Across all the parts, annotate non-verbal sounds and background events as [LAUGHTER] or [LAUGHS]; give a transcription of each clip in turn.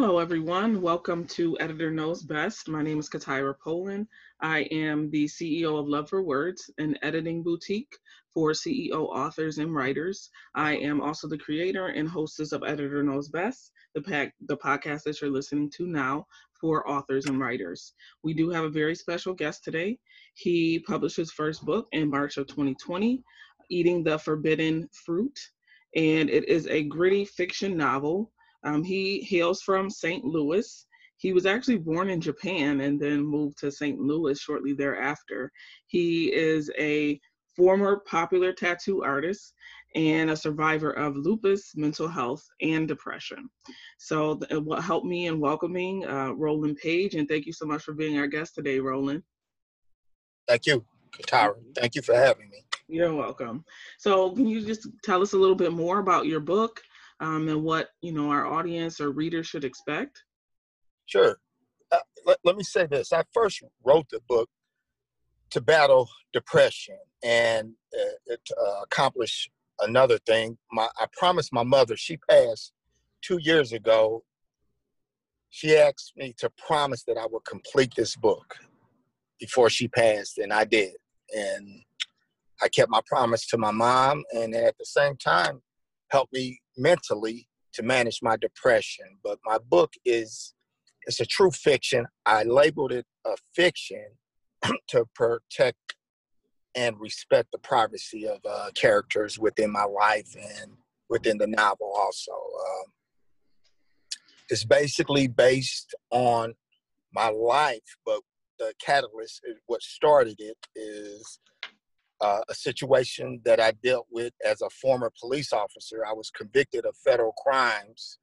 Hello, everyone. Welcome to Editor Knows Best. My name is Katira Poland. I am the CEO of Love for Words, an editing boutique for CEO authors and writers. I am also the creator and hostess of Editor Knows Best, the, pack, the podcast that you're listening to now for authors and writers. We do have a very special guest today. He published his first book in March of 2020, Eating the Forbidden Fruit, and it is a gritty fiction novel um, he hails from St. Louis. He was actually born in Japan and then moved to St. Louis shortly thereafter. He is a former popular tattoo artist and a survivor of lupus, mental health, and depression. So, what helped me in welcoming uh, Roland Page, and thank you so much for being our guest today, Roland. Thank you, Tara. Thank you for having me. You're welcome. So, can you just tell us a little bit more about your book um, and what you know our audience or readers should expect? Sure. Uh, let, let me say this. I first wrote the book to battle depression and uh, to uh, accomplish another thing. My, I promised my mother, she passed two years ago. She asked me to promise that I would complete this book before she passed, and I did. And I kept my promise to my mom, and at the same time, helped me mentally to manage my depression. But my book is it's a true fiction. I labeled it a fiction [CLEARS THROAT] to protect and respect the privacy of uh, characters within my life and within the novel also. Um, it's basically based on my life, but the catalyst, what started it, is uh, a situation that I dealt with as a former police officer. I was convicted of federal crimes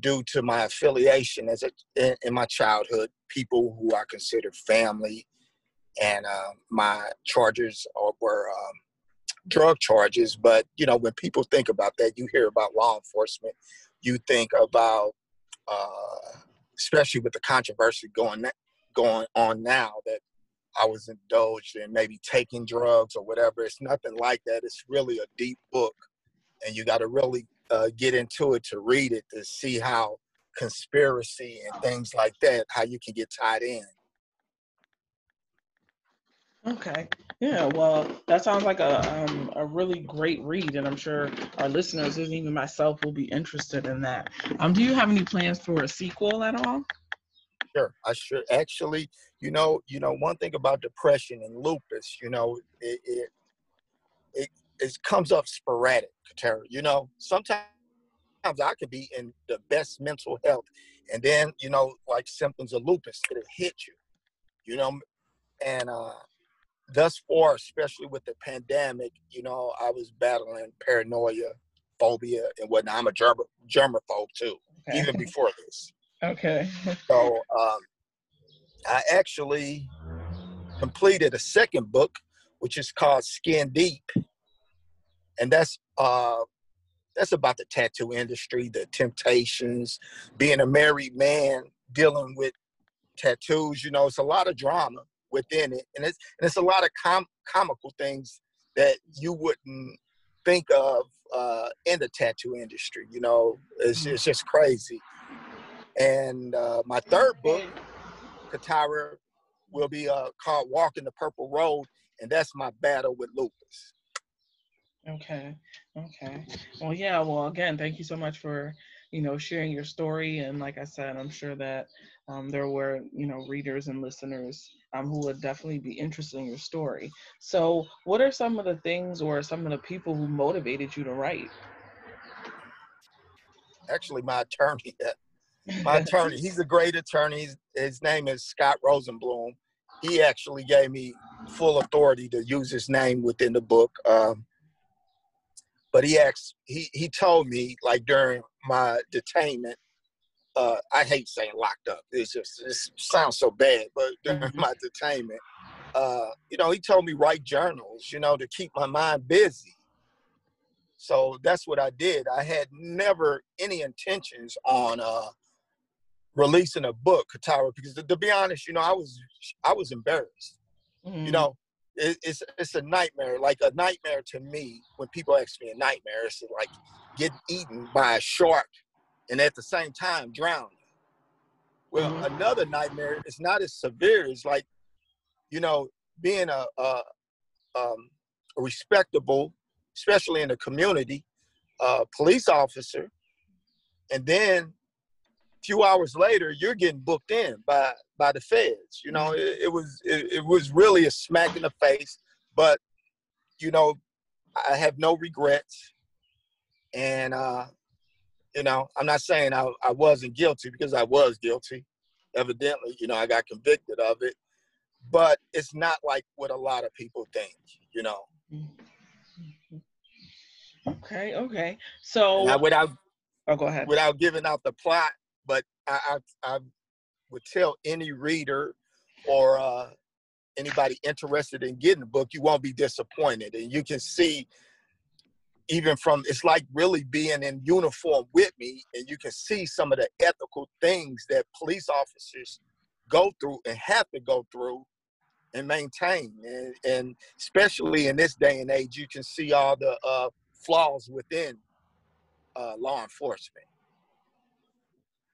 due to my affiliation as a in, in my childhood, people who I considered family, and uh, my charges were um, drug charges. But you know, when people think about that, you hear about law enforcement, you think about, uh, especially with the controversy going going on now, that I was indulged in maybe taking drugs or whatever. It's nothing like that. It's really a deep book, and you got to really uh, get into it to read it to see how conspiracy and things like that, how you can get tied in. Okay. Yeah. Well, that sounds like a um, a really great read, and I'm sure our listeners and even myself will be interested in that. Um, do you have any plans for a sequel at all? Sure. I should actually you know, you know, one thing about depression and lupus, you know, it it it, it comes up sporadic, Katara. You know, sometimes I could be in the best mental health, and then you know, like symptoms of lupus, it'll hit you. You know, and uh, thus far, especially with the pandemic, you know, I was battling paranoia, phobia, and whatnot. I'm a germ- germaphobe too, okay. even before this. Okay. so um, I actually completed a second book, which is called Skin Deep, and that's uh, that's about the tattoo industry, the temptations, being a married man, dealing with tattoos. You know, it's a lot of drama within it, and it's and it's a lot of com- comical things that you wouldn't think of uh, in the tattoo industry. You know, it's, it's just crazy. And uh, my third book Katara, will be uh, called Walking the Purple Road, and that's my battle with lupus. Okay. Okay. Well, yeah. Well, again, thank you so much for you know sharing your story, and like I said, I'm sure that um, there were you know readers and listeners um, who would definitely be interested in your story. So, what are some of the things or some of the people who motivated you to write? Actually, my attorney [LAUGHS] my [LAUGHS] attorney. He's a great attorney. He's, his name is Scott Rosenblum. He actually gave me full authority to use his name within the book. Um, but he asked, he he told me like during my detainment, uh, I hate saying locked up. It's just it sounds so bad, but [LAUGHS] during mm-hmm. my detainment, uh, you know, he told me write journals, you know, to keep my mind busy. So that's what I did. I had never any intentions on uh, releasing a book, Katira, because to, to, be honest, you know, I was I was embarrassed. Mm-hmm. You know, it, it's it's a nightmare. Like a nightmare to me when people ask me a nightmare, it's like getting eaten by a shark and at the same time drowning. Well, mm-hmm. another nightmare is not as severe. It's like, you know, being a, a, um, a respectable, especially in the community, uh, police officer, and then few hours later, you're getting booked in by by the feds. You know, it, it was it, it was really a smack in the face, but you know, I have no regrets, and uh, you know, I'm not saying I, I wasn't guilty because I was guilty. Evidently, you know, I got convicted of it, but it's not like what a lot of people think. You know. Okay. Okay. So without oh, go ahead. Without giving out the plot, but I I, I would tell any reader or uh, anybody interested in getting the book, you won't be disappointed, and you can see even from it's like really being in uniform with me and you can see some of the ethical things that police officers go through and have to go through and maintain. And, and especially in this day and age you can see all the uh, flaws within uh, law enforcement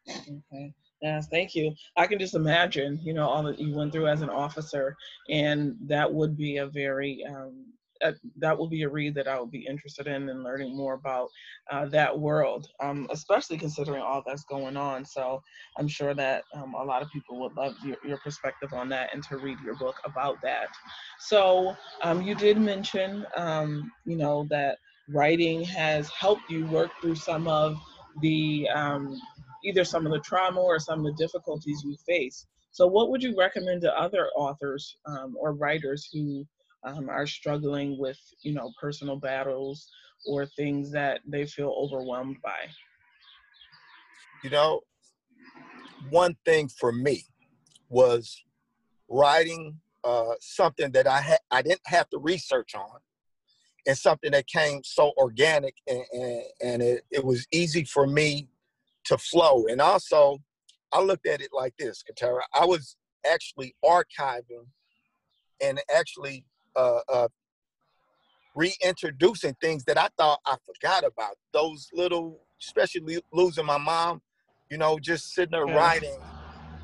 okay yes thank you i can just imagine you know all that you went through as an officer and that would be a very um, uh, that will be a read that I will be interested in and learning more about uh, that world, um, especially considering all that's going on. So I'm sure that um, a lot of people would love your, your, perspective on that and to read your book about that. So um, you did mention, um, you know, that writing has helped you work through some of the um, either some of the trauma or some of the difficulties you face. So, what would you recommend to other authors um, or writers who um, are struggling with, you know, personal battles or things that they feel overwhelmed by? You know, one thing for me was writing uh, something that I had I didn't have to research on, and something that came so organic and, and, and it, it was easy for me to flow. And also, I looked at it like this, Katara. I was actually archiving and actually uh, uh, reintroducing things that I thought I forgot about. Those little, especially losing my mom, you know, just sitting there yeah. writing,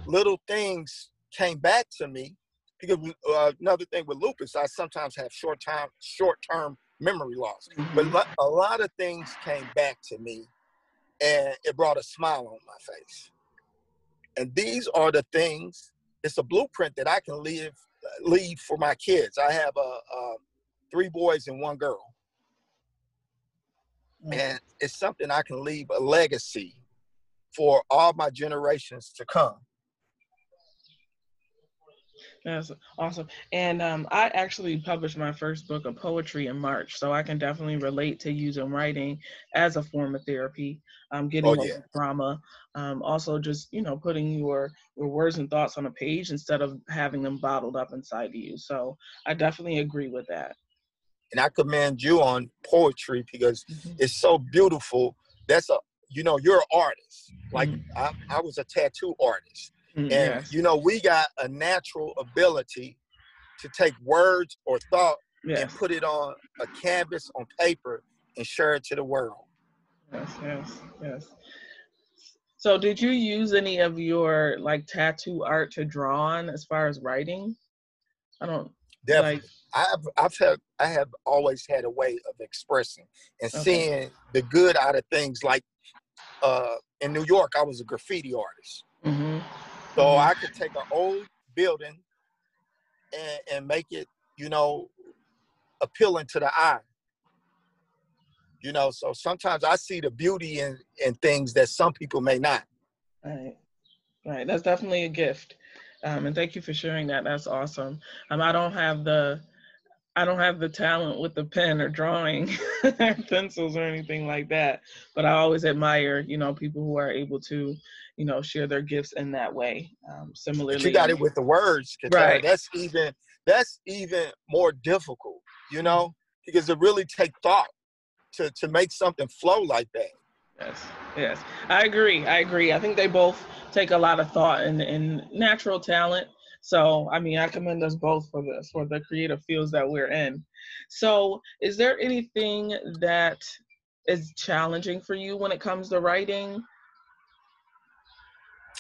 little things came back to me because uh, another thing with lupus, I sometimes have short time, short term memory loss. Mm-hmm. But a lot of things came back to me, and it brought a smile on my face. And these are the things. It's a blueprint that I can leave leave for my kids. I have a, a three boys and one girl, mm. and it's something I can leave a legacy for all my generations to come. That's awesome. And um, I actually published my first book of poetry in March, so I can definitely relate to using writing as a form of therapy. Um, getting oh, yeah. trauma, um, also just you know putting your your words and thoughts on a page instead of having them bottled up inside of you. So I definitely agree with that. And I commend you on poetry because mm-hmm. it's so beautiful. That's a you know you're an artist. Like mm-hmm. I, I was a tattoo artist and yes. you know, we got a natural ability to take words or thought yes. and put it on a canvas on paper and share it to the world. Yes, yes, yes. So did you use any of your like tattoo art to draw on as far as writing? I don't Definitely. Like, I've I've had I have always had a way of expressing and okay. seeing the good out of things. Like uh, in New York, I was a graffiti artist. Mm-hmm. So. I could take an old building and, and make it, you know, appealing to the eye. You know, so sometimes I see the beauty in, in things that some people may not. Right. Right. That's definitely a gift. Um, and thank you for sharing that. That's awesome. Um, I don't have the I don't have the talent with the pen or drawing [LAUGHS] pencils or anything like that. But I always admire, you know, people who are able to, you know, share their gifts in that way. Um, similarly, but you got it with the words, right? That's even that's even more difficult, you know, because it really take thought to to make something flow like that. Yes, yes, I agree. I agree. I think they both take a lot of thought and, and natural talent so, I mean, I commend us both for this, for the creative fields that we're in. So, is there anything that is challenging for you when it comes to writing?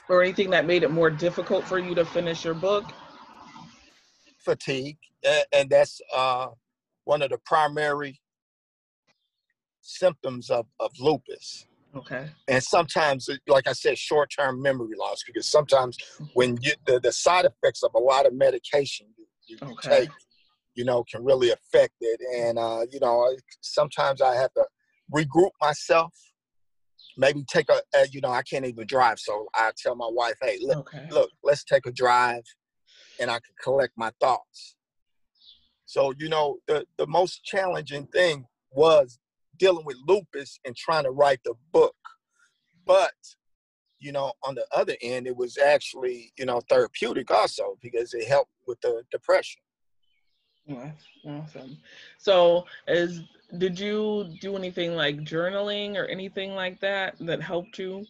Or anything that made it more difficult for you to finish your book? Fatigue, and, that's uh, one of the primary symptoms of, of lupus. Okay. And sometimes, like I said, short-term memory loss because sometimes when you the, the side effects of a lot of medication you, you okay. take, you know, can really affect it. And uh, you know, sometimes I have to regroup myself. Maybe take a, a you know, I can't even drive, so I tell my wife, "Hey, look, okay. look, let's take a drive, and I can collect my thoughts." So you know, the the most challenging thing was dealing with lupus and trying to write the book. But, you know, on the other end, it was actually, you know, therapeutic also because it helped with the depression. Awesome. So, is did you do anything like journaling or anything like that that helped you?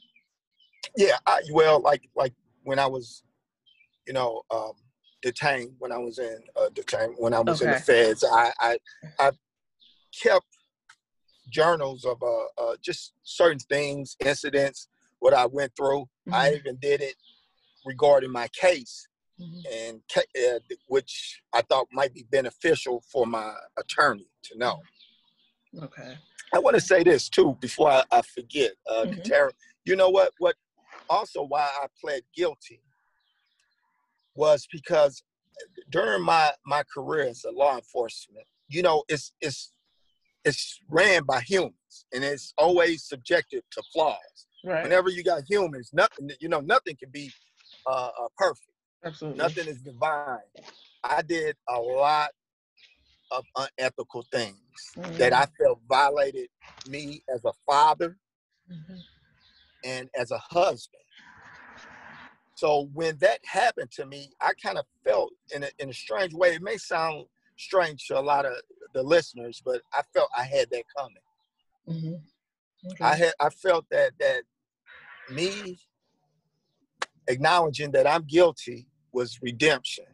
Yeah, I, well, like like when I was, you know, um, detained when I was in uh, detained when I was okay. in the feds, I I I kept journals of uh, uh, just certain things, incidents, what I went through. Mm-hmm. I even did it regarding my case, mm-hmm. and uh, which I thought might be beneficial for my attorney to know. Okay. I want to say this too before I, I forget, uh, mm-hmm. Katara. You know what? What also why I pled guilty was because during my my career as a law enforcement, you know, it's it's it's ran by humans and it's always subjected to flaws. Right. Whenever you got humans, nothing you know, nothing can be uh, uh, perfect. Absolutely. Nothing is divine. I did a lot of unethical things mm-hmm. that I felt violated me as a father mm-hmm. and as a husband. So when that happened to me, I kind of felt in a, in a strange way. It may sound strange to a lot of the listeners, but I felt I had that coming. Mm-hmm. Okay. I had I felt that that me acknowledging that I'm guilty was redemption.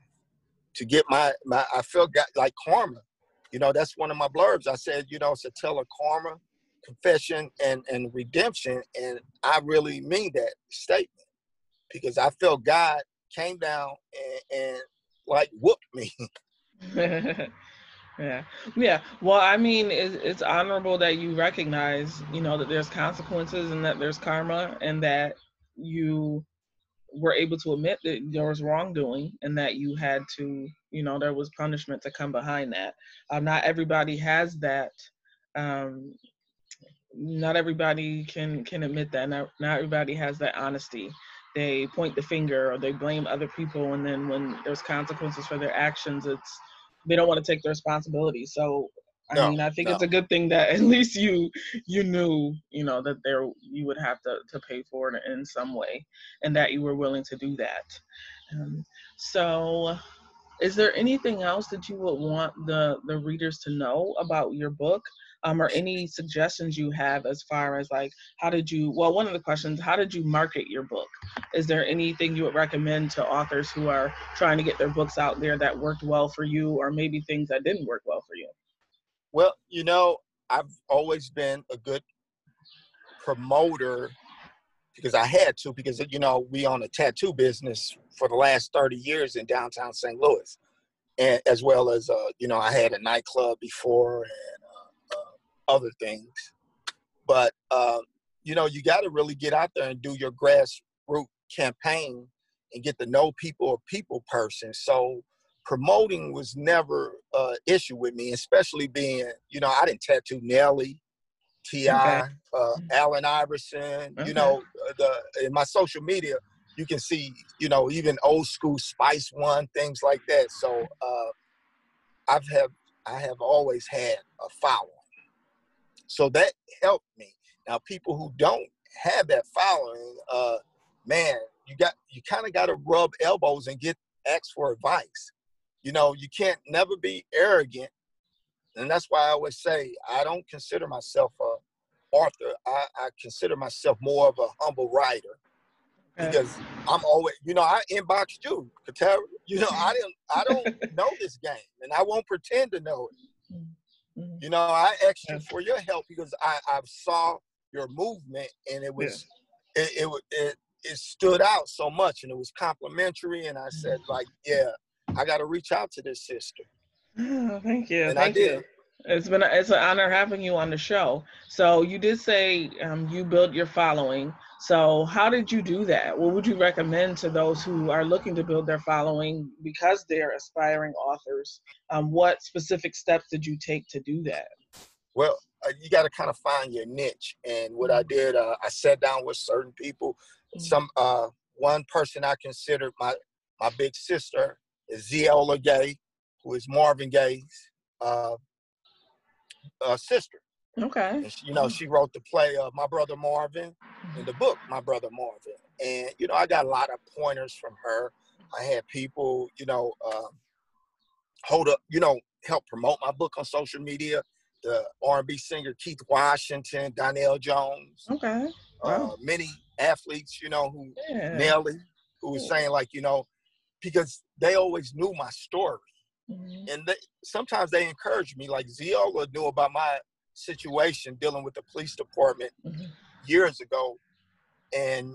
To get my my I felt got, like karma. You know, that's one of my blurbs. I said, you know, it's a tell karma, confession, and and redemption, and I really mean that statement because I felt God came down and, and like whooped me. [LAUGHS] [LAUGHS] Yeah. Yeah. Well, I mean, it's, it's honorable that you recognize, you know, that there's consequences and that there's karma and that you were able to admit that there was wrongdoing and that you had to, you know, there was punishment to come behind that. Uh, not everybody has that. Um, not everybody can can admit that. Not, not everybody has that honesty. They point the finger or they blame other people, and then when there's consequences for their actions, it's they don't want to take the responsibility. So I no, mean, I think no. it's a good thing that [LAUGHS] at least you you knew, you know, that there you would have to to pay for it in some way, and that you were willing to do that. Um, so, is there anything else that you would want the the readers to know about your book? um, or any suggestions you have as far as like how did you well one of the questions how did you market your book is there anything you would recommend to authors who are trying to get their books out there that worked well for you or maybe things that didn't work well for you well you know i've always been a good promoter because i had to because you know we own a tattoo business for the last 30 years in downtown st louis and as well as uh, you know i had a nightclub before and other things. But uh, you know, you got to really get out there and do your grassroots campaign and get to know people, a people person. So promoting was never an issue with me, especially being, you know, I didn't tattoo Nelly, T.I., okay. uh, Allen Iverson. Okay. You know, uh, the in my social media, you can see, you know, even old school Spice One, things like that. So uh, I've have I have always had a following. So that helped me. Now, people who don't have that following, uh, man, you got you kind of got to rub elbows and get ask for advice. You know, you can't never be arrogant, and that's why I always say I don't consider myself a author. I, I consider myself more of a humble writer because I'm always, you know, I inboxed you, Katara. You know, I didn't, I don't [LAUGHS] know this game, and I won't pretend to know it. Mm. Mm-hmm. You know, I asked you for your help because I, I saw your movement and it was yeah. it, it, it it stood out so much and it was complimentary and I said like, yeah, I got to reach out to this sister. Oh, thank you. And thank I did. You. It's been a, it's an honor having you on the show. So you did say um, you built your following. So how did you do that? What would you recommend to those who are looking to build their following because they're aspiring authors? Um, what specific steps did you take to do that? Well, uh, you got to kind of find your niche. And what I did, uh, I sat down with certain people. Some uh, one person I considered my my big sister is Zeola Gaye, who is Marvin Gaye's uh, uh, sister. Okay. And she, you know, she wrote the play of My Brother Marvin and the book My Brother Marvin. And you know, I got a lot of pointers from her. I had people, you know, um, hold up, you know, help promote my book on social media. The R&B singer Keith Washington, Donell Jones, Okay. Wow. uh, many athletes, you know, who Yeah. Nelly, who was saying like, you know, because they always knew my story Mhm. and they, sometimes they encouraged me. Like Zeola knew about my situation dealing with the police department Mhm. years ago, and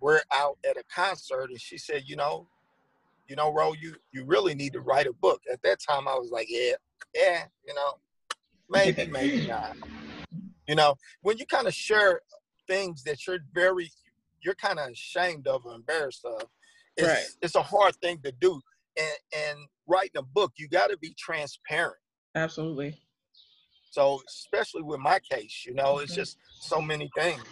we're out at a concert, and she said, "You know, you know, Ro, you you really need to write a book." At that time, I was like, "Yeah, yeah, you know, maybe, [LAUGHS] maybe not." You know, when you kind of share things that you're very, you're kind of ashamed of or embarrassed of, it's Right. it's a hard thing to do. And and writing a book, you got to be transparent. Absolutely. So especially with my case, you know, it's just so many things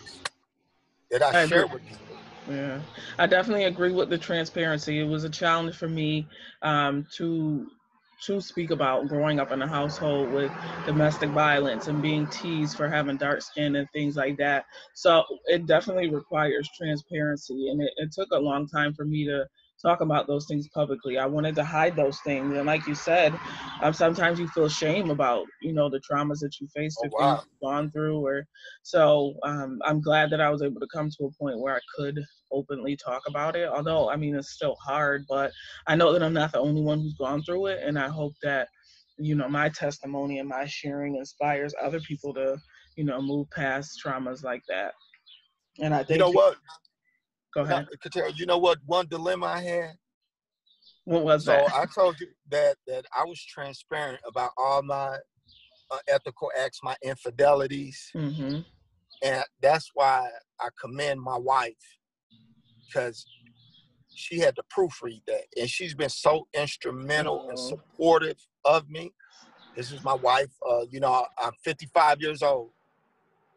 that I, I share agree. with people. Yeah, I definitely agree with the transparency. It was a challenge for me um, to to speak about growing up in a household with domestic violence and being teased for having dark skin and things like that. So it definitely requires transparency, and it, it took a long time for me to talk about those things publicly. I wanted to hide those things, and like you said, um, sometimes you feel shame about you know the traumas that you faced Oh, or wow. gone through, or so um, I'm glad that I was able to come to a point where I could openly talk about it. Although, I mean, it's still hard, but I know that I'm not the only one who's gone through it. And I hope that, you know, my testimony and my sharing inspires other people to, you know, move past traumas like that. And I think, You know what? Go ahead. You know what? One dilemma I had. What was So that? I told you that that I was transparent about all my uh, ethical acts, my infidelities, hmm and that's why I commend my wife because she had to proofread that, and she's been so instrumental and Oh. supportive of me. This is my wife. Uh, you know, I'm 55 years old.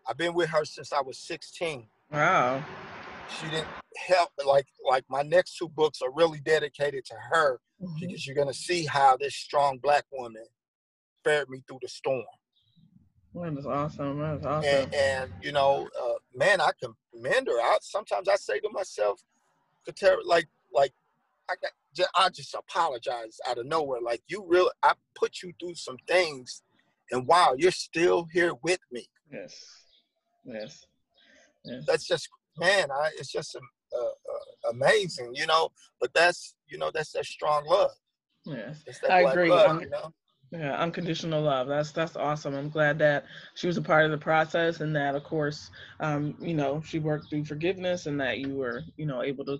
I've been with her since I was 16. Wow. She didn't help. Like, like my next two books are really dedicated to her Mhm. because you're gonna see how this strong black woman fared me through the storm. That is awesome. That is awesome. and, and you know, uh, man, I commend her. I, sometimes I say to myself, like, like, I got, ju- I just apologize out of nowhere. Like, you really, I put you through some things, and wow, you're still here with me. yes. Yes. Yes. That's just, man, I, it's just um, uh, uh, amazing, you know. But that's, you know, that's that strong love. Yes. That I agree. love, Um, you know. Yeah, unconditional love. That's that's awesome. I'm glad that she was a part of the process, and that, of course, um, you know, she worked through forgiveness, and that you were, you know, able to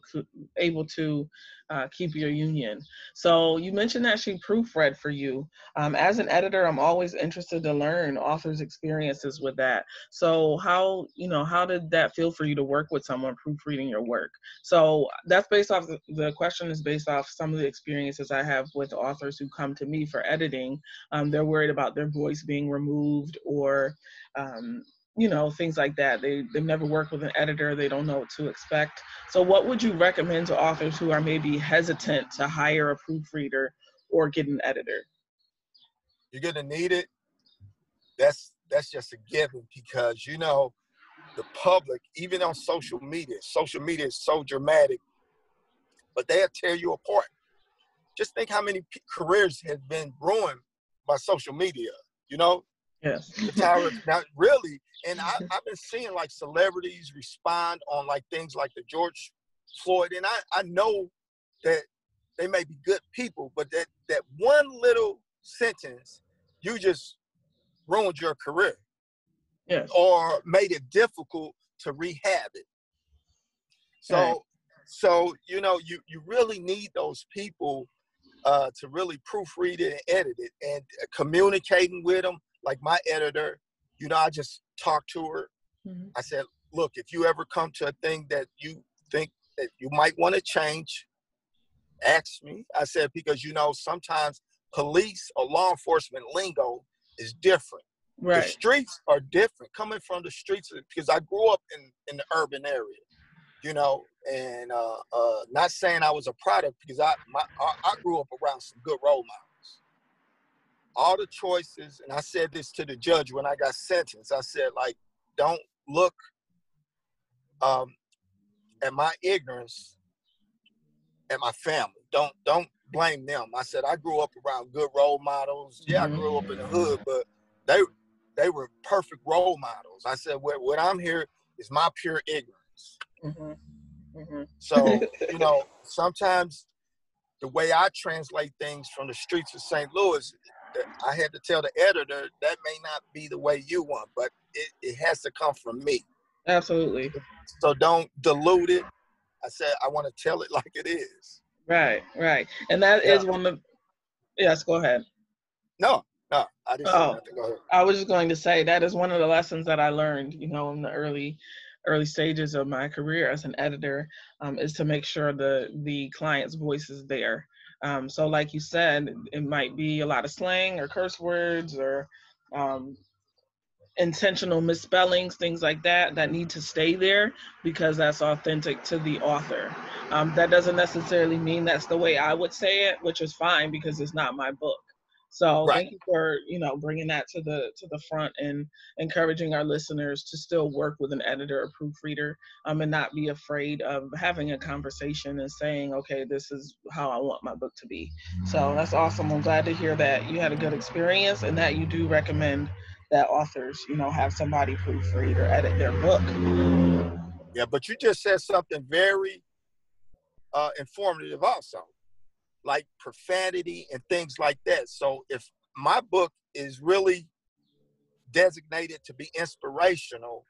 able to uh, keep your union. So you mentioned that she proofread for you. Um, as an editor, I'm always interested to learn authors' experiences with that. So how, you know, how did that feel for you to work with someone proofreading your work? So that's based off the, the question is based off some of the experiences I have with authors who come to me for editing um, they're worried about their voice being removed or um, you know things like that they, they've never worked with an editor they don't know what to expect so what would you recommend to authors who are maybe hesitant to hire a proofreader or get an editor You're gonna need it. That's that's just a given because you know the public, even on social media, social media is so dramatic, but they'll tear you apart. Just think how many careers have been ruined by social media. You know, yes the tower. now, really, and I, I've been seeing like celebrities respond on like things like the George Floyd, and I I know that they may be good people, but that that one little sentence, you just ruined your career yes or made it difficult to rehab it. So, right. so you know, you you really need those people uh, to really proofread it and edit it, and communicating with them. Like my editor, you know, I just talked to her. Mm-hmm. I said, "Look, if you ever come to a thing that you think that you might want to change, ask me." I said because you know sometimes police or law enforcement lingo is different. Right. The streets are different. Coming from the streets, because I grew up in in the urban area, you know, and uh, uh, not saying I was a product because I my I, I grew up around some good role models. All the choices, and I said this to the judge when I got sentenced. I said like, don't look um, at my ignorance at my family. Don't don't blame them. I said I grew up around good role models. Yeah, I grew up in the hood, but they they were perfect role models. I said what what I'm here is my pure ignorance. Mm-hmm. Mm-hmm. So [LAUGHS] you know sometimes the way I translate things from the streets of St. Louis, I had to tell the editor that may not be the way you want, but it, it has to come from me. Absolutely. So don't dilute it. I said I want to tell it [LAUGHS] like it is. Right, right. And that yeah. is one of the yes, go ahead. No, no, I didn't oh, I was just going to say that is one of the lessons that I learned, you know, in the early early stages of my career as an editor, um, is to make sure the the client's voice is there. Um, so like you said, it might be a lot of slang or curse words or um, intentional misspellings, things like that, that need to stay there because that's authentic to the author. Um, that doesn't necessarily mean that's the way I would say it, which is fine because it's not my book. So right. thank you for you know bringing that to the to the front and encouraging our listeners to still work with an editor or proofreader um, and not be afraid of having a conversation and saying okay this is how I want my book to be. So that's awesome. I'm glad to hear that you had a good experience and that you do recommend that authors, you know, have somebody proofread or edit their book. Yeah, but you just said something very uh, informative also, like profanity and things like that. So if my book is really designated to be inspirational,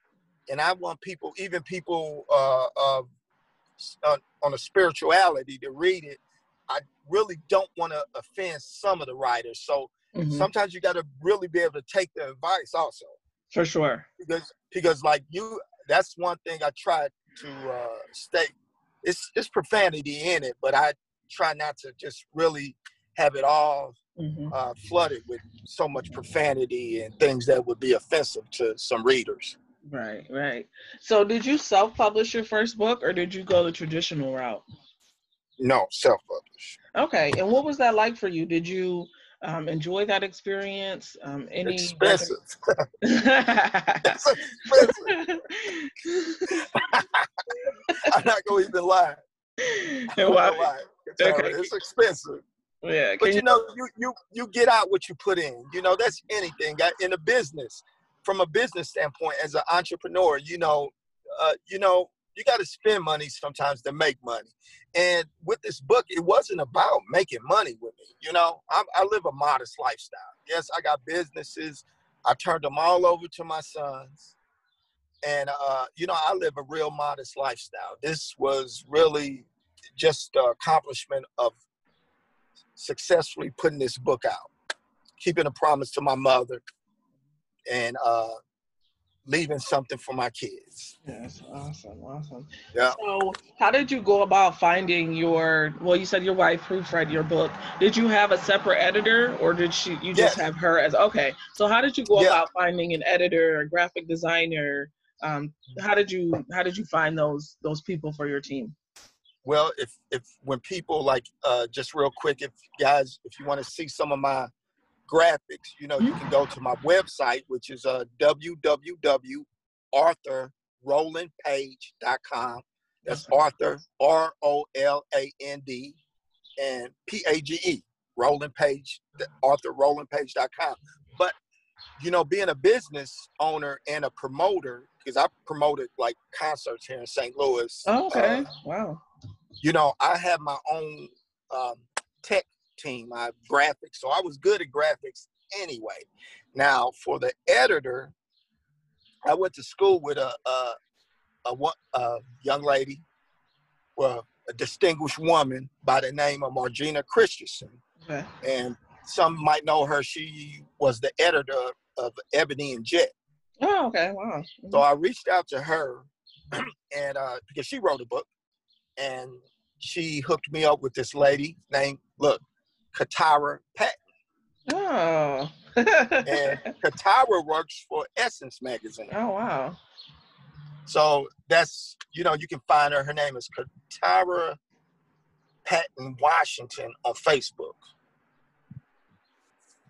and I want people, even people uh, uh, on a spirituality, to read it, I really don't want to offend some of the writers. So Mm-hmm. Sometimes you got to really be able to take the advice also. For sure. Because because like you, that's one thing I try to uh, state. It's it's profanity in it, but I try not to just really have it all mm-hmm. uh, flooded with so much profanity and things that would be offensive to some readers. Right, right. So, did you self-publish your first book, or did you go the traditional route? No, self-publish. Okay, and what was that like for you? Did you um, enjoy that experience? Um, any expensive. [LAUGHS] it's expensive. [LAUGHS] [LAUGHS] I'm not gonna even lie. Well, lie. Okay. It's expensive. Yeah, but you, you know, you you you get out what you put in. You know, that's anything in a business. From a business standpoint, as an entrepreneur, you know, uh, you know, you got to spend money sometimes to make money. And with this book, it wasn't about making money with me. You know, I, I live a modest lifestyle. Yes, I got businesses. I turned them all over to my sons. And, uh, you know, I live a real modest lifestyle. This was really just the accomplishment of successfully putting this book out, keeping a promise to my mother, and uh, leaving something for my kids. Yes, awesome, awesome. Yeah. So, how did you go about finding your? Well, you said your wife proofread your book. Did you have a separate editor, or did she? You just yes. have her as okay. So, how did you go yeah. about finding an editor, a graphic designer? Um, how did you how did you find those those people for your team? Well, if if when people like uh, just real quick, if guys, if you want to see some of my graphics, you know, you can go to my website, which is uh, www.arthurrolandpage.com. That's Arthur, R O L A N D, and P A G E, Roland Page, ArthurRolandPage.com. But, you know, being a business owner and a promoter, because I promoted like concerts here in St. Louis. Oh, okay. Uh, wow. You know, I have my own um, tech team, my graphics. So I was good at graphics anyway. Now for the editor, I went to school with a a, a, a young lady well, a distinguished woman by the name of Margina Christensen. Okay. And some might know her. She was the editor of Ebony and Jet. Oh, okay. Wow. Mm-hmm. So I reached out to her [CLEARS THROAT] and uh, because she wrote a book and she hooked me up with this lady named, look, Katara Patton. Oh. and [LAUGHS] Katara works for Essence Magazine. Oh, wow. So that's, you know, you can find her. Her name is Katara Patton Washington on Facebook.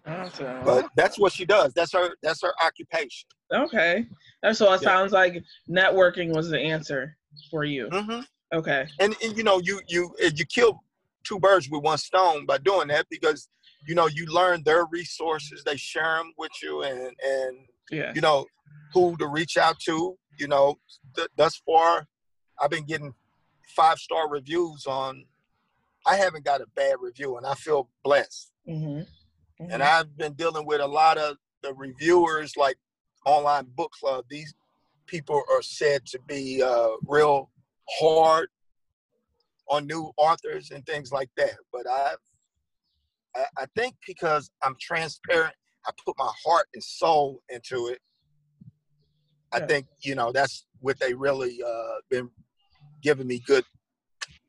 Awesome. But that's what she does. That's her. That's her occupation. Okay. That's so it yeah. sounds like networking was the answer for you. Mm-hmm. Okay. And, and you know, you you you kill two birds with one stone by doing that because you know you learn their resources. They share them with you, and and yeah. you know who to reach out to. You know, th- thus far, I've been getting five star reviews on. I haven't got a bad review, and I feel blessed. Mm-hmm. Mm-hmm. And I've been dealing with a lot of the reviewers, like online book club. These people are said to be uh, real hard on new authors and things like that. But I've, I, I think because I'm transparent, I put my heart and soul into it. I think you know that's what they really uh, been giving me good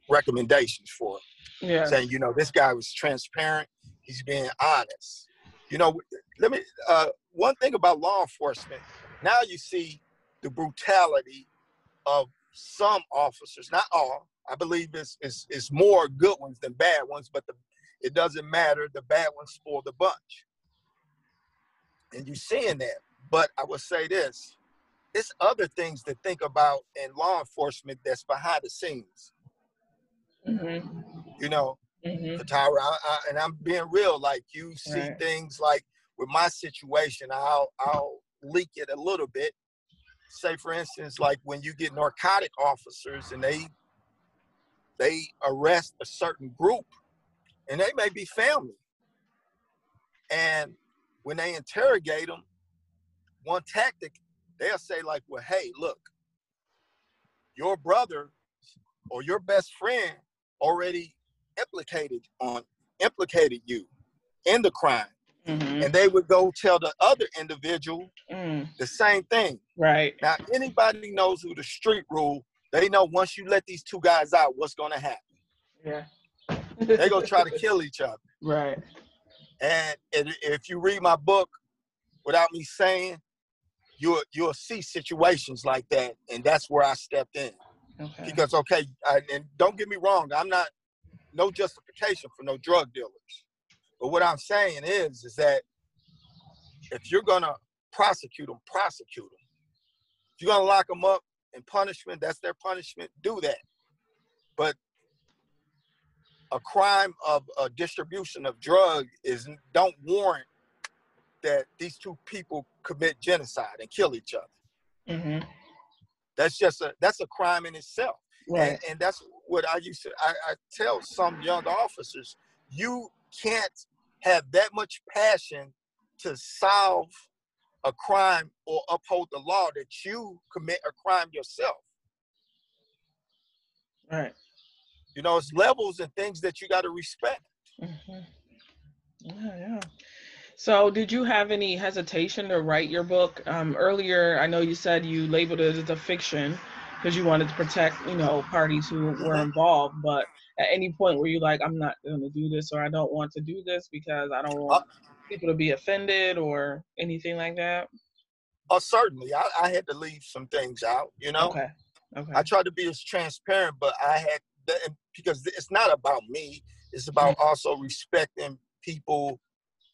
recommendations for. Yeah. Saying you know this guy was transparent he's being honest. You know, let me. Uh, one thing about law enforcement, now you see the brutality of some officers, not all. I believe it's, it's, it's more good ones than bad ones, but the, it doesn't matter. The bad ones spoil the bunch. And you're seeing that. But I will say this it's other things to think about in law enforcement that's behind the scenes. Mm-hmm. You know, mm-hmm. I, I, and I'm being real. Like you see right. things like with my situation, I'll I'll leak it a little bit. Say for instance, like when you get narcotic officers and they they arrest a certain group, and they may be family, and when they interrogate them, one tactic they'll say like, "Well, hey, look, your brother or your best friend already implicated on implicated you in the crime. Mm-hmm. And they would go tell the other individual mm. the same thing. Right. Now, anybody knows who the street rule, they know once you let these two guys out, what's going to happen. Yeah. They're going to try to [LAUGHS] kill each other. Right. And if you read my book without me saying, you'll, you'll see situations like that. And that's where I stepped in. Okay. Because, okay, I, and don't get me wrong, I'm not no justification for no drug dealers. But what I'm saying is, is that if you're gonna prosecute them, prosecute them. If you're gonna lock them up in punishment, that's their punishment. Do that. But a crime of a distribution of drug is don't warrant that these two people commit genocide and kill each other. Mm-hmm. That's just a that's a crime in itself. Right. And, and that's what I used to, I, I tell some young officers, you can't have that much passion to solve a crime or uphold the law that you commit a crime yourself. Right. You know, it's levels and things that you got to respect. Mm-hmm. Yeah, yeah. So, did you have any hesitation to write your book? Um, earlier, I know you said you labeled it as a fiction because you wanted to protect, you know, parties who were involved. But at any point where you like, I'm not going to do this, or I don't want to do this because I don't want uh, people to be offended, or anything like that. Oh, uh, certainly. I, I, had to leave some things out. You know. Okay. Okay. I tried to be as transparent, but I had because it's not about me. It's about mm-hmm. also respecting people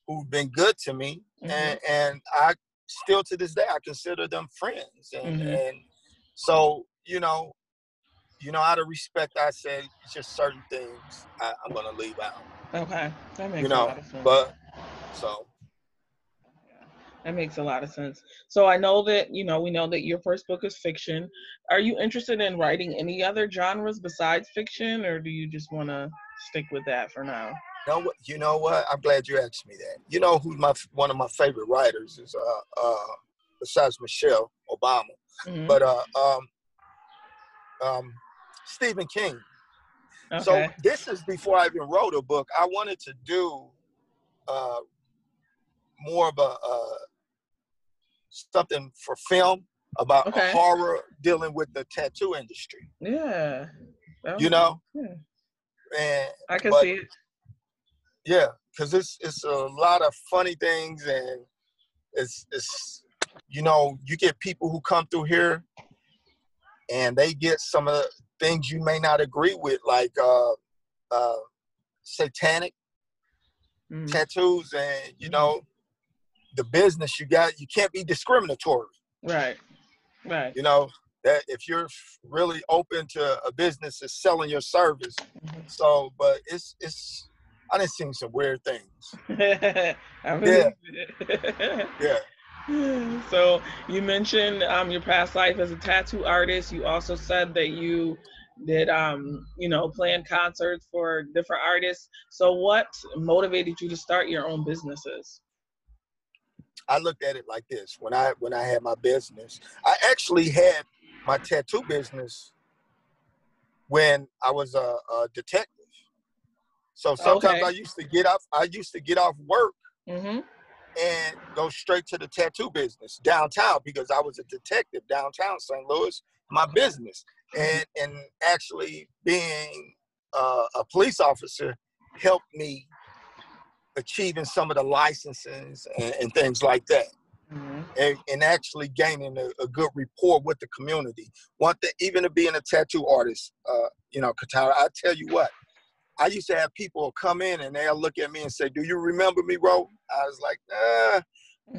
who've been good to me, mm-hmm. and and I still to this day I consider them friends, and mm-hmm. and so you know, you know, out of respect, I said just certain things I, am gonna leave out. Okay, that makes you know, a lot of sense. But so that makes a lot of sense. So I know that you know we know that your first book is fiction. Are you interested in writing any other genres besides fiction, or do you just want to stick with that for now? You know? You know what? I'm glad you asked me that. You know who's my one of my favorite writers is uh uh besides Michelle Obama, mm-hmm. but uh um um, Stephen King. Okay. So this is before I even wrote a book. I wanted to do uh, more of a uh, something for film about Okay. horror dealing with the tattoo industry. yeah. You would- know, yeah. and I can but- see it. yeah, because it's it's a lot of funny things, and it's it's you know you get people who come through here, and they get some of the things you may not agree with, like uh, uh, satanic Mm. tattoos, and you know the business you got. You can't be discriminatory. Right. Right. You know that if you're really open to a business that's selling your service. Mhm. So, but it's it's I done seen some weird things. [LAUGHS] It. [LAUGHS] Yeah. So you mentioned um, your past life as a tattoo artist. You also said that you did, um, you know, plan concerts for different artists. So what motivated you to start your own businesses? I looked at it like this when I when I had my business. I actually had my tattoo business when I was a, a detective. So sometimes Okay. I used to get off I used to get off work Mm-hmm. And go straight to the tattoo business downtown because I was a detective downtown St. Louis, my business. And and actually being uh, a police officer helped me achieving some of the licenses and, and things like that. Mm-hmm. and, and actually gaining a, a good rapport with the community. One thing, even to being a tattoo artist, uh, you know, Katara, I tell you what, I used to have people come in and they'll look at me and say, "Do you remember me, bro?" I was like, "Nah."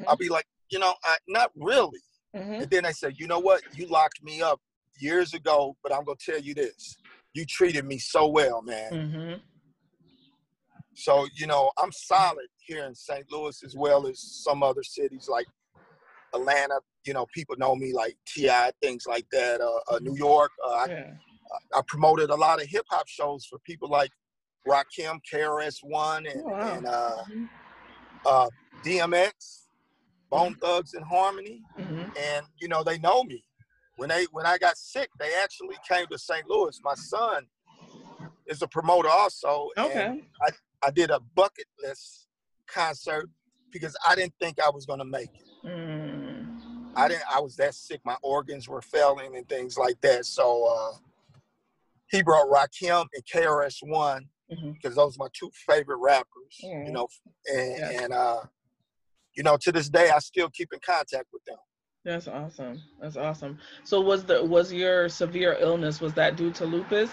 I'll be like, "You know, I, not really." Mm-hmm. And then they say, "You know what? You locked me up years ago, but I'm gonna tell you this: you treated me so well, man." Mm-hmm. So, you know, I'm solid here in St. Louis as well as some other cities like Atlanta. You know, people know me like T.I., things like that. Uh, uh, New York. Uh, I, I promoted a lot of hip hop shows for people like Rakim, KRS-One, and, Oh, wow. and uh, Mhm. uh, DMX, Bone Thugs-n-Harmony. Mm-hmm. And, you know, they know me. When they when I got sick, they actually came to St. Louis. My son is a promoter also. and Okay. I did a bucket list concert because I didn't think I was gonna make it. Mm. I didn't. I was that sick. My organs were failing and things like that. So uh, he brought Rakim and KRS One Mhm. because those are my two favorite rappers. Mm. You know, and, Yeah. and uh, you know, to this day, I still keep in contact with them. That's awesome. That's awesome. So was the was your severe illness was that due to lupus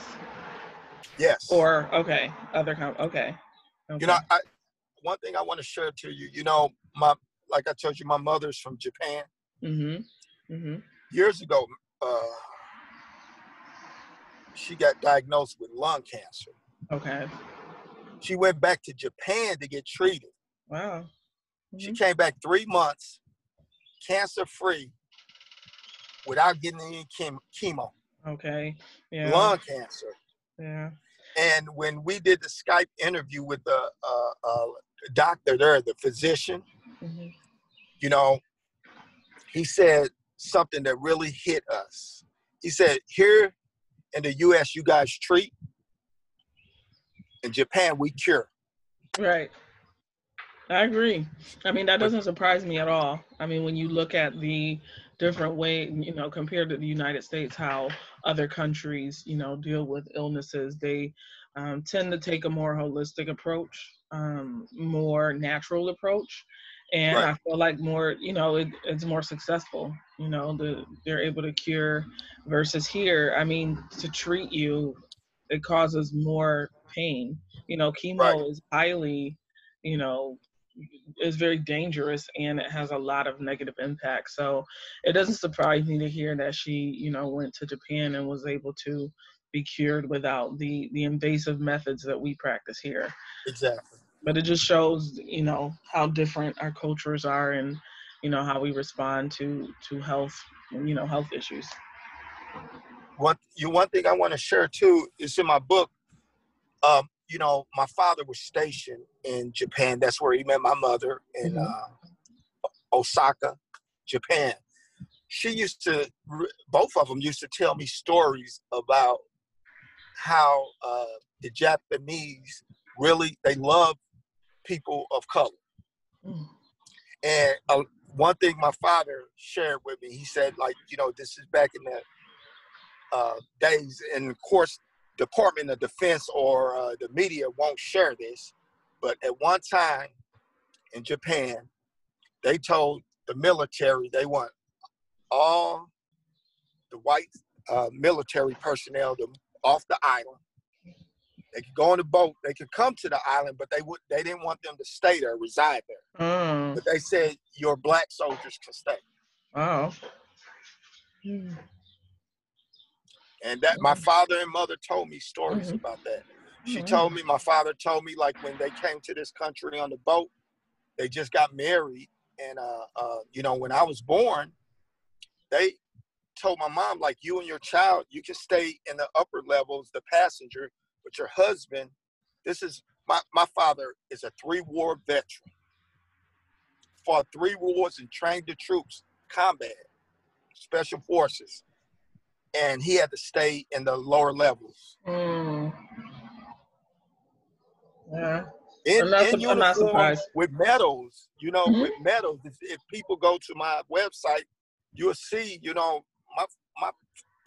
Yes. or okay other com okay. okay. you know, I, one thing I want to share to you. You know, my like I told you, my mother's from Japan. Mm-hmm. Mm-hmm. years ago, uh, she got diagnosed with lung cancer. Okay. She went back to Japan to get treated. Wow. She Mhm. came back three months, cancer free, without getting any chem- chemo, Okay. Yeah. lung cancer. Yeah. And when we did the Skype interview with the uh, uh, doctor there, the physician, hmm you know, he said something that really hit us. He said, Here in the US, you guys treat, in Japan, we cure. Right. I agree. I mean, that doesn't surprise me at all. I mean, when you look at the different way, you know, compared to the United States, how other countries, you know, deal with illnesses, they um, tend to take a more holistic approach, um, more natural approach. And Right. I feel like more, you know, it, it's more successful. You know, the, they're able to cure versus here. I mean, to treat you, it causes more pain. You know, chemo Right. is highly, you know, is very dangerous and it has a lot of negative impact. So it doesn't surprise me to hear that she, you know, went to Japan and was able to be cured without the the invasive methods that we practice here. Exactly. But it just shows, you know, how different our cultures are and, you know, how we respond to to health, you know, health issues. One, you, one thing I want to share too is in my book. Um, you know, my father was stationed in Japan. That's where he met my mother in Mhm. uh, Osaka, Japan. She used to, both of them used to tell me stories about how uh, the Japanese really they love people of color. Mm. And uh, one thing my father shared with me, he said, like, you know, this is back in the uh, days, and of course, Department of Defense or uh, the media won't share this, but at one time in Japan, they told the military they want all the white uh, military personnel to, off the island. They could go on the boat. They could come to the island, but they would. They didn't want them to stay there, reside there. Mm. But they said your black soldiers can stay. Oh. And that my father and mother told me stories mm-hmm. about that. She mm-hmm. told me, my father told me, like when they came to this country on the boat, they just got married, and uh, uh, you know, when I was born, they told my mom, like, you and your child, you can stay in the upper levels, the passenger, but your husband, this is my my father is a three war veteran, fought three wars and trained the troops, combat, special forces and he had to stay in the lower levels. Mm. Yeah. In, I'm, not, in I'm not surprised. With medals, you know, mm-hmm. with medals. If, if, people go to my website, you'll see, you know, my my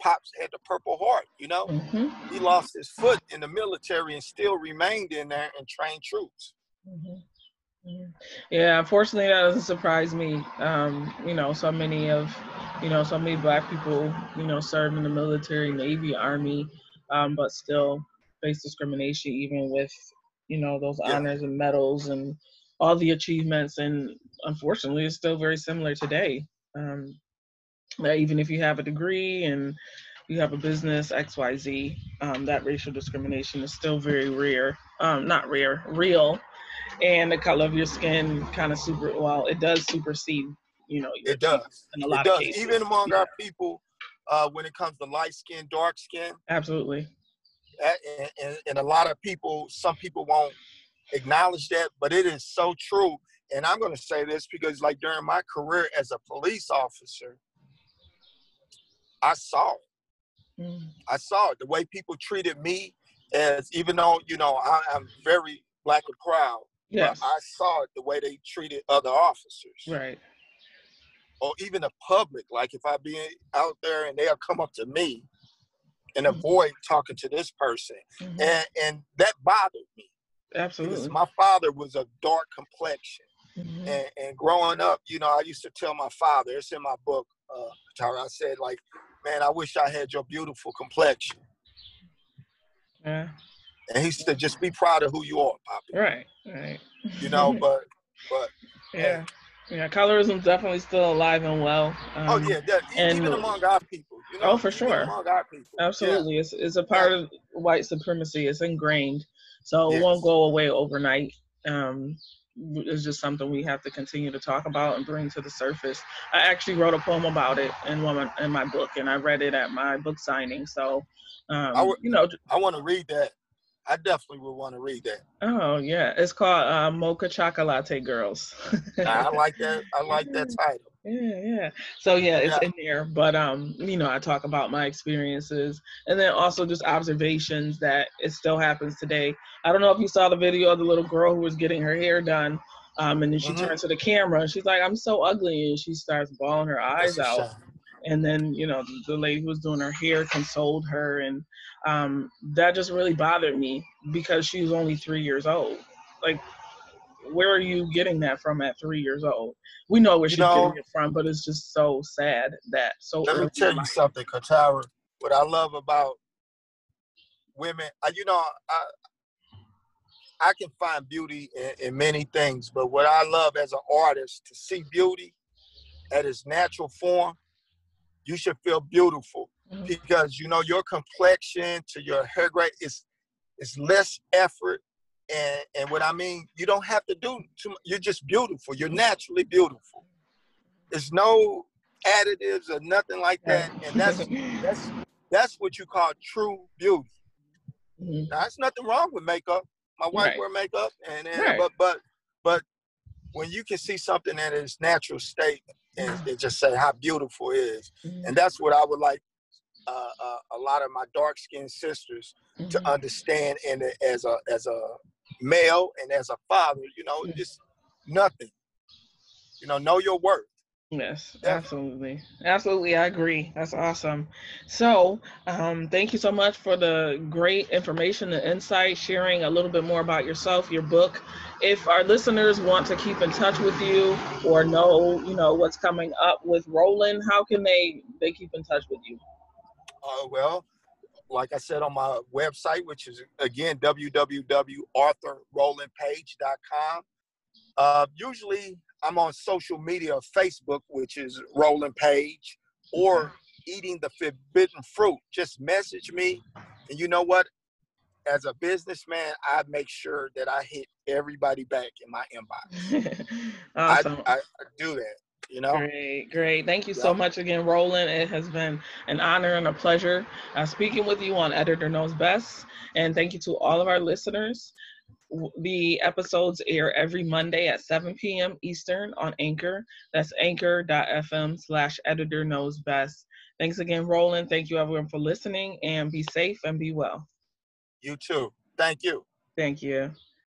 pops had the Purple Heart. You know, mm-hmm. he lost his foot in the military and still remained in there and trained troops. Mm-hmm. Yeah, unfortunately, that doesn't surprise me. Um, you know, so many of, you know, so many black people, you know, serve in the military, Navy, Army, um, but still face discrimination, even with, you know, those yeah. honors and medals and all the achievements. And unfortunately, it's still very similar today. Um, that even if you have a degree and you have a business X Y Z, um, that racial discrimination is still very rare. Um, not rare, real and the color of your skin kind of super well it does supersede you know it does in a lot it does. of cases. even among yeah. our people uh, when it comes to light skin dark skin absolutely and, and, and a lot of people some people won't acknowledge that but it is so true and i'm going to say this because like during my career as a police officer i saw it mm. i saw it the way people treated me as even though you know I, i'm very black and proud Yes. But I saw it the way they treated other officers. Right. Or even the public. Like if I be out there and they'll come up to me and mm-hmm. avoid talking to this person. Mm-hmm. And and that bothered me. Absolutely. Because my father was a dark complexion. Mm-hmm. And, and growing up, you know, I used to tell my father, it's in my book, uh, Tara, I said, like, man, I wish I had your beautiful complexion. Yeah. And he said, just be proud of who you are, Poppy. Right, right. You know, [LAUGHS] but, but. Yeah. Yeah, colorism is definitely still alive and well. Um, oh yeah, that, and, even among our people. You know, oh, for sure. Among our people. Absolutely, yeah. it's it's a part yeah. of white supremacy. It's ingrained, so yes. it won't go away overnight. Um, it's just something we have to continue to talk about and bring to the surface. I actually wrote a poem about it in one in my book, and I read it at my book signing. So, um, I w- you know, I want to read that. I definitely would want to read that. Oh yeah, it's called uh, Mocha Chocolate Girls. I like that. I [LAUGHS] like that title. Yeah, yeah. So yeah, it's yeah. in there. But um, you know, I talk about my experiences and then also just observations that it still happens today. I don't know if you saw the video of the little girl who was getting her hair done. Um, and then she mm-hmm. turns to the camera and she's like, I'm so ugly. And she starts bawling her eyes That's out and then you know the, the, lady who was doing her hair consoled her and um, that just really bothered me because she was only three years old. Like where are you getting that from at three years old? We know where she's you know, getting it from but it's just so sad that so let me tell you something katara. What i love about women I, you know i I can find beauty in, in many things, but what I love as an artist to see beauty at its natural form you should feel beautiful mm-hmm. because you know your complexion to your hair grade is is less effort and and what I mean you don't have to do too much. You're just beautiful. You're naturally beautiful. There's no additives or nothing like that, and that's that's that's what you call true beauty. Mm-hmm. Now, there's nothing wrong with makeup. My wife right. wear makeup, and, and right. but but but when you can see something in its natural state and, and just say how beautiful it is. Mm-hmm. And that's what I would like uh, uh, a lot of my dark skinned sisters mm-hmm. to understand and as a as a male and as a father, you know, mm-hmm. just nothing. You know, know your worth. Yes, absolutely. Absolutely. I agree. That's awesome. So, um, thank you so much for the great information and insight, sharing a little bit more about yourself, your book. If our listeners want to keep in touch with you or know, you know, what's coming up with Roland, how can they they keep in touch with you? Uh, well, like I said on my website, which is again www.arthurrolandpage.com. Uh, usually I'm on social media, Facebook, which is Roland Page, or eating the forbidden fruit. Just message me, and you know what? As a businessman, I make sure that I hit everybody back in my inbox. [LAUGHS] awesome. I, I, I, do that. You know. Great, great. Thank you so much again, Roland. It has been an honor and a pleasure uh, speaking with you on Editor Knows Best. And thank you to all of our listeners. The episodes air every Monday at 7 p.m. Eastern on Anchor. That's anchor.fm slash editor knows best. Thanks again, Roland. Thank you, everyone, for listening and be safe and be well. You too. Thank you. Thank you.